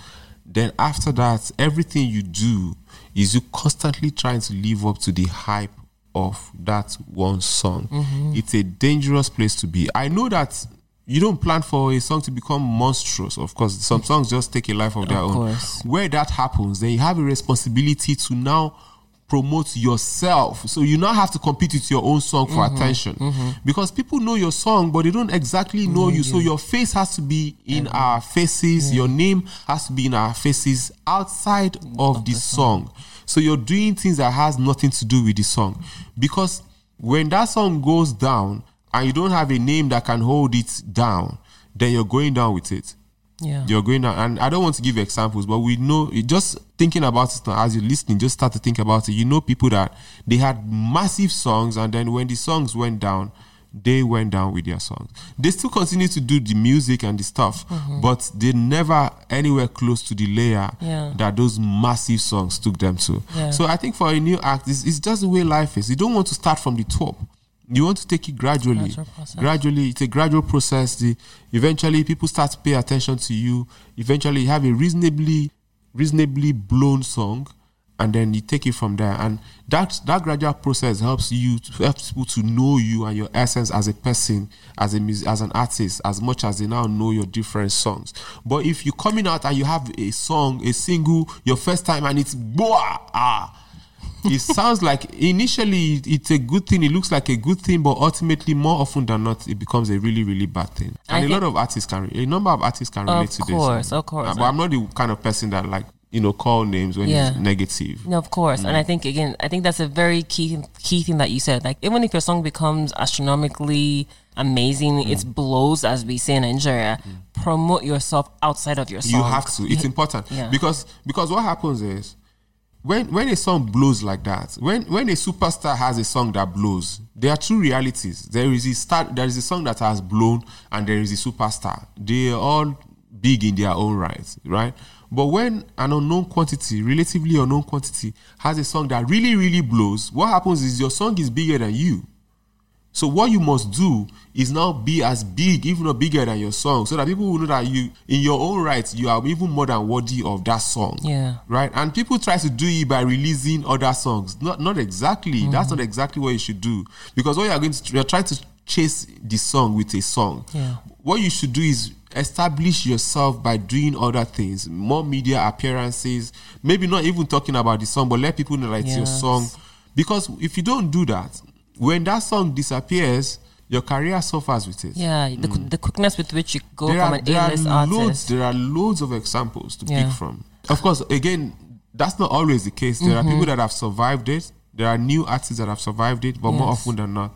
S2: Then after that, everything you do is you constantly trying to live up to the hype of that one song. Mm-hmm. It's a dangerous place to be. I know that you don't plan for a song to become monstrous. Of course, some songs just take a life of their
S1: Of
S2: own.
S1: course.
S2: Where that happens, then you have a responsibility to now promote yourself. So you now have to compete with your own song for attention. Because people know your song, but they don't exactly know you. So your face has to be in our faces, your name has to be in our faces outside of the song. So you're doing things that has nothing to do with the song. Because when that song goes down and you don't have a name that can hold it down, then you're going down with it
S1: yeah
S2: you're going down. And I don't want to give examples, but we know just thinking about it as you're listening, just start to think about it. You know, people that they had massive songs, and then when the songs went down, they went down with their songs. They still continue to do the music and the stuff, mm-hmm. but they never anywhere close to the layer
S1: Yeah.
S2: that those massive songs took them to.
S1: Yeah.
S2: So I think for a new act, it's, it's just the way life is. You don't want to start from the top. You want to take it gradually.
S1: Gradual.
S2: Gradually, it's a gradual process. The, eventually, people start to pay attention to you. Eventually, you have a reasonably, reasonably blown song, and then you take it from there. And that that gradual process helps you to, helps people to know you and your essence as a person, as a as an artist, as much as they now know your different songs. But if you're coming out and you have a song, a single, your first time, and it's boah, ah. It sounds like initially it's a good thing. It looks like a good thing, but ultimately, more often than not, it becomes a really, really bad thing. And a lot of artists can, a number of artists can relate to this.
S1: Of course, of course.
S2: But I'm not the kind of person that like you know call names when
S1: Yeah.
S2: it's negative.
S1: No, of course,
S2: Mm.
S1: and I think again, I think that's a very key key thing that you said. Like, even if your song becomes astronomically amazing,
S2: Mm.
S1: it blows, as we say in Nigeria. Promote yourself outside of your song.
S2: You have to. It's important
S1: Yeah.
S2: because because what happens is when when a song blows like that, when when a superstar has a song that blows, there are two realities. There is a start. There is a song that has blown, and there is a superstar. They are all big in their own right, right? But when an unknown quantity, relatively unknown quantity, has a song that really really blows, what happens is your song is bigger than you. So what you must do is now be as big, if not bigger than your song, so that people will know that you, in your own right, you are even more than worthy of that song.
S1: Yeah.
S2: Right. And people try to do it by releasing other songs. Not not exactly. Mm-hmm. That's not exactly what you should do because what you are going to you're trying to chase the song with a song.
S1: Yeah.
S2: What you should do is establish yourself by doing other things, more media appearances. Maybe not even talking about the song, but let people know that it's your
S1: Yes.
S2: song. Because if you don't do that, when that song disappears, your career suffers with it.
S1: Yeah, the, the quickness with which you go
S2: There
S1: from
S2: are,
S1: an
S2: there, are
S1: A-list
S2: loads,
S1: artist.
S2: there are loads of examples to
S1: Yeah.
S2: pick from. Of course, again, that's not always the case. There
S1: Mm-hmm.
S2: are people that have survived it. There are new artists that have survived it, but more often than not,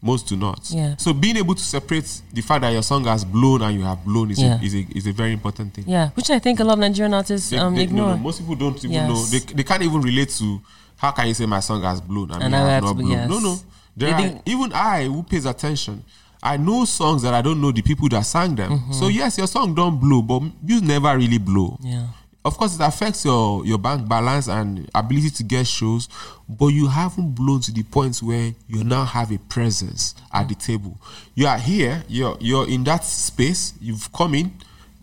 S2: most do not.
S1: Yeah.
S2: So being able to separate the fact that your song has blown and you have blown is,
S1: Yeah.
S2: a, is, a, is a very important thing.
S1: Yeah, which I think a lot of Nigerian artists
S2: They-
S1: um,
S2: they- no,
S1: ignore.
S2: no, most people don't even
S1: Yes.
S2: know. They, they can't even relate to how can you say my song has blown and,
S1: And I have
S2: not blown.
S1: yes.
S2: No, no. There are,
S1: think-
S2: even I, who pays attention, I know songs that I don't know the people that sang them.
S1: Mm-hmm.
S2: So yes, your song don't blow, but you never really blow.
S1: Yeah.
S2: Of course, it affects your your bank balance and ability to get shows, but you haven't blown to the point where you now have a presence at the table. You are here, you're you're in that space, you've come in,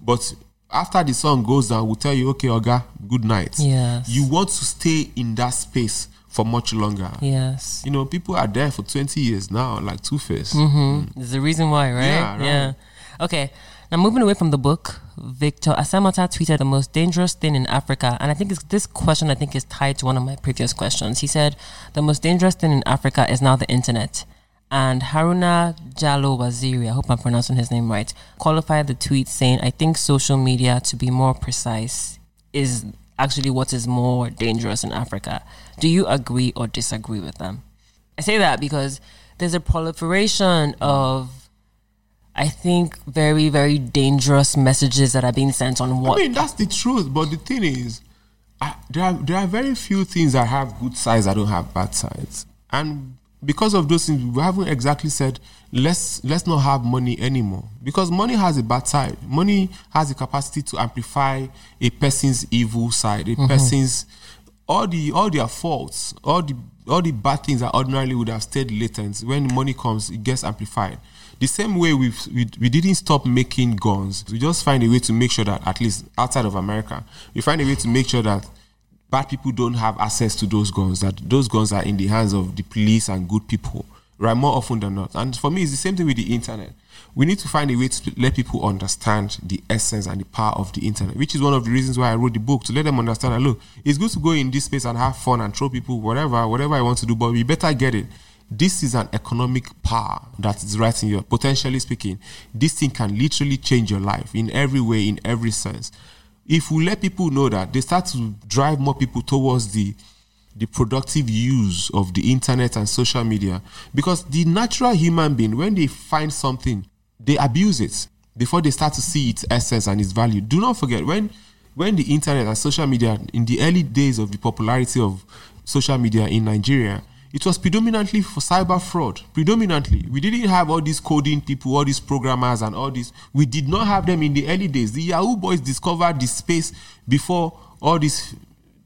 S2: but after the song goes down, we'll tell you, okay, Oga, good night.
S1: Yes.
S2: You want to stay in that space for much longer.
S1: Yes.
S2: You know, people are there for 20 years now, like Two Face.
S1: Mm-hmm. There's a reason why, right?
S2: Yeah, right.
S1: Okay. Now moving away from the book, Victor Asemota tweeted the most dangerous thing in Africa, and I think it's, this question I think is tied to one of my previous questions. He said the most dangerous thing in Africa is now the internet. And Haruna Jalo Waziri, I hope I'm pronouncing his name right, qualified the tweet saying, I think social media, to be more precise, is actually what is more dangerous in Africa. Do you agree or disagree with them? I say that because there's a proliferation of, I think, very, very dangerous messages that are being sent on
S2: I mean, that's the truth. But the thing is, I, there are there are very few things that have good sides that don't have bad sides, and because of those things, we haven't exactly said let's let's not have money anymore because money has a bad side. Money has the capacity to amplify a person's evil side, a mm-hmm. person's all the all their faults, all the all the bad things that ordinarily would have stayed latent. When money comes, it gets amplified. The same way we we didn't stop making guns. We just find a way to make sure that at least outside of America, we find a way to make sure that bad people don't have access to those guns. That those guns are in the hands of the police and good people, right? More often than not. And for me, it's the same thing with the internet. We need to find a way to let people understand the essence and the power of the internet, which is one of the reasons why I wrote the book to let them understand that look, it's good to go in this space and have fun and throw people whatever, whatever I want to do, but we better get it. This is an economic power that is right in your potentially speaking. This thing can literally change your life in every way, in every sense. If we let people know that, they start to drive more people towards the the productive use of the internet and social media. Because the natural human being when they find something they abuse it before they start to see its essence and its value. Do not forget when when the internet and social media in the early days of the popularity of social media in nigeria it was predominantly for cyber fraud predominantly we didn't have all these coding people all these programmers and all this we did not have them in the early days the yahoo boys discovered the space before all these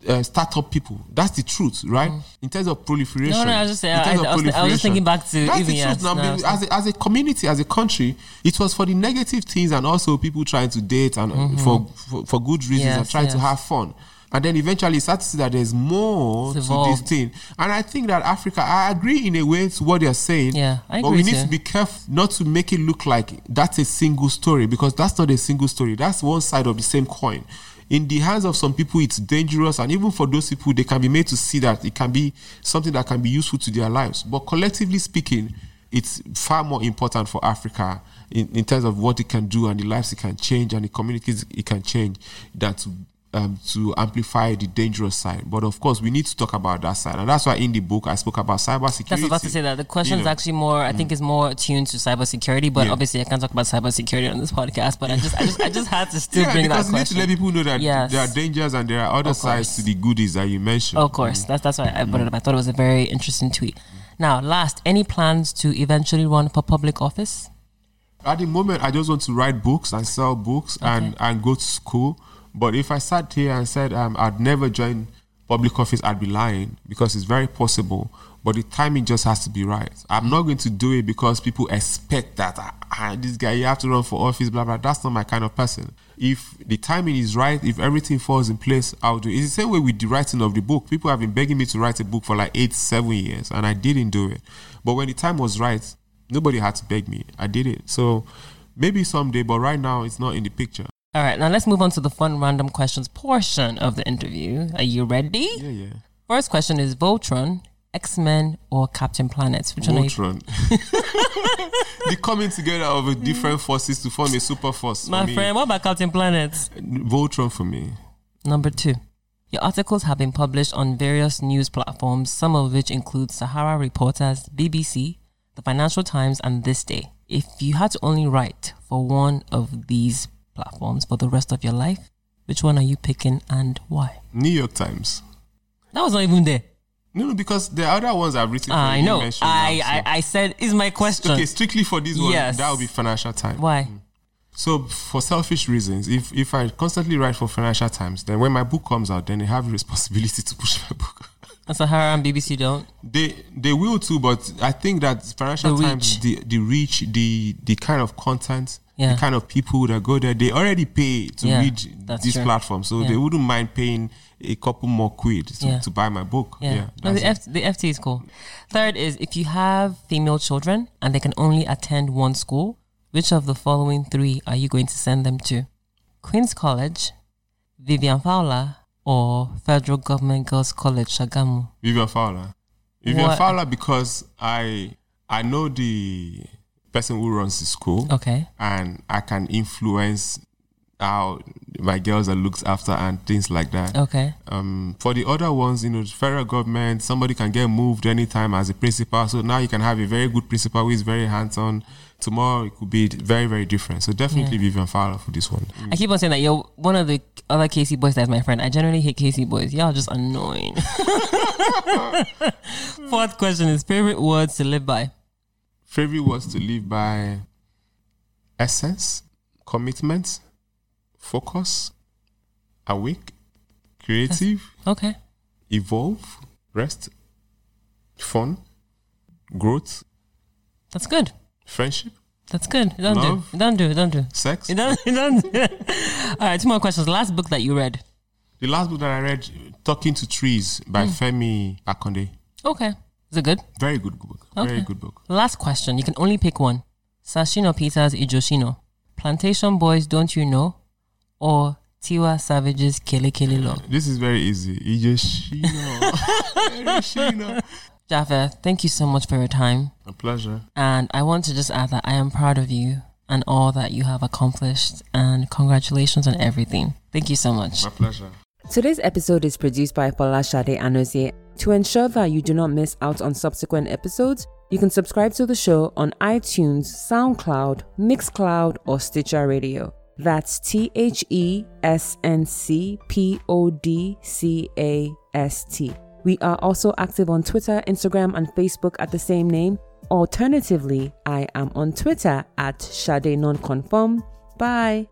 S2: uh, startup people. That's the truth, right? In terms of proliferation.
S1: No, no, I was just saying,
S2: in
S1: I- I was- I was just thinking back to
S2: That's
S1: even,
S2: the
S1: yes,
S2: truth. Now,
S1: no,
S2: as, a, as a community, as a country, it was for the negative things and also people trying to date and uh, for, for for good reasons and
S1: Yes,
S2: trying to have fun. And then eventually start to see that there's more
S1: It's
S2: to this thing. And I think that Africa, I agree in a way to what they're saying.
S1: Yeah, I agree.
S2: But we need
S1: too.
S2: to be careful not to make it look like that's a single story because that's not a single story. That's one side of the same coin. In the hands of some people, it's dangerous, and even for those people, they can be made to see that it can be something that can be useful to their lives. But collectively speaking, it's far more important for Africa in, in terms of what it can do and the lives it can change and the communities it can change than to um, to amplify the dangerous side. But of course, we need to talk about that side, and that's why in the book I spoke about cybersecurity.
S1: That's what I was about to say that the question is
S2: know.
S1: actually more. I think mm. is more tuned to cybersecurity, but
S2: Yeah.
S1: obviously I can't talk about cybersecurity on this podcast. But I just, I just, I just had to still
S2: yeah,
S1: bring that
S2: because you need to let people know that
S1: Yes.
S2: there are dangers and there are other sides to the goodies that you mentioned.
S1: Of course, mm. that's that's why I brought it up. I mm. thought it was a very interesting tweet. Now, last, any plans to eventually run for public office?
S2: At the moment, I just want to write books and sell books and, and go to school. But if I sat here and said um, I'd never join public office, I'd be lying because it's very possible. But the timing just has to be right. I'm not going to do it because people expect that ah, ah, this guy you have to run for office, blah blah. That's not my kind of person. If the timing is right, if everything falls in place, I'll do it. It's the same way with the writing of the book. People have been begging me to write a book for like eight, seven years, and I didn't do it. But when the time was right, nobody had to beg me. I did it. So maybe someday, but right now it's not in the picture.
S1: All right, now let's move on to the fun random questions portion of the interview. Are you ready?
S2: Yeah, yeah.
S1: First question is Voltron, X Men, or Captain Planet? Which one are you?
S2: Voltron. the coming together of different forces to form a super force. for
S1: My
S2: me.
S1: friend, what about Captain Planet?
S2: Voltron for me.
S1: Number two, your articles have been published on various news platforms, some of which include Sahara Reporters, BBC, the Financial Times, and This Day. If you had to only write for one of these platforms for the rest of your life, which one are you picking and why?
S2: New York Times.
S1: That was not even there.
S2: No, no, because the other ones I've written. Ah, for
S1: I know. I, I, I said, is my question.
S2: okay, strictly for this one,
S1: Yes.
S2: that would be Financial Times.
S1: Why? Hmm.
S2: So, for selfish reasons, if if I constantly write for Financial Times, then when my book comes out, then they have a responsibility to push my book.
S1: And Sahara and BBC don't.
S2: They they will too, but I think that Financial
S1: The
S2: Times, the the reach, the the kind of content,
S1: Yeah.
S2: the kind of people that go there, they already pay to
S1: Yeah,
S2: read this
S1: true.
S2: platform, so
S1: Yeah.
S2: they wouldn't mind paying a couple more quid to, to buy my book.
S1: Yeah.
S2: Yeah,
S1: no, the, F, the FT is cool. Third is if you have female children and they can only attend one school, which of the following three are you going to send them to? Queen's College, Vivian Fowler, or Federal Government Girls College, Shagamu?
S2: Vivian Fowler. Vivian
S1: What-
S2: Fowler because I I know the person who runs the school
S1: Okay.
S2: and I can influence how my girls are looked after and things like that.
S1: Okay.
S2: Um, for the other ones, you know, the federal government, somebody can get moved anytime as a principal. So now you can have a very good principal who is very hands-on. Tomorrow it could be very, very different. So definitely
S1: Yeah.
S2: Vivian Fowler for this one.
S1: I keep on saying that you're one of the other KC boys that's my friend. I generally hate KC boys. Y'all just annoying. Fourth question is favorite words to live by.
S2: Favorite words to live by: essence, commitment, focus, awake, creative,
S1: Okay.
S2: evolve, rest, fun, growth,
S1: That's good.
S2: friendship,
S1: That's good. Don't do.
S2: Love.
S1: You don't do. Don't do.
S2: sex.
S1: You don't. You don't. do. All right. Two more questions. The Last book that you read.
S2: The last book that I read, Talking to Trees by hmm. Femi Akonde.
S1: Okay. Is it good?
S2: Very good book.
S1: Okay.
S2: Very good book.
S1: Last question. You can only pick one. Sir Shina Peters Ijoshino. Plantation Boys Don't You Know? Or Tiwa Savage's Kele Kele Lo.
S2: This is very easy. Ijeshino. Ijeshino.
S1: Jaffa, thank you so much for your time.
S2: A pleasure.
S1: And I want to just add that I am proud of you and all that you have accomplished. And congratulations on everything. Thank you so much.
S2: My pleasure.
S3: Today's episode is produced by Folashade Anozie. To ensure that you do not miss out on subsequent episodes, you can subscribe to the show on iTunes, SoundCloud, Mixcloud, or Stitcher Radio. That's T H E S N C P O D C A S T. We are also active on Twitter, Instagram, and Facebook at the same name. Alternatively, I am on Twitter at Shade Nonconform. Bye.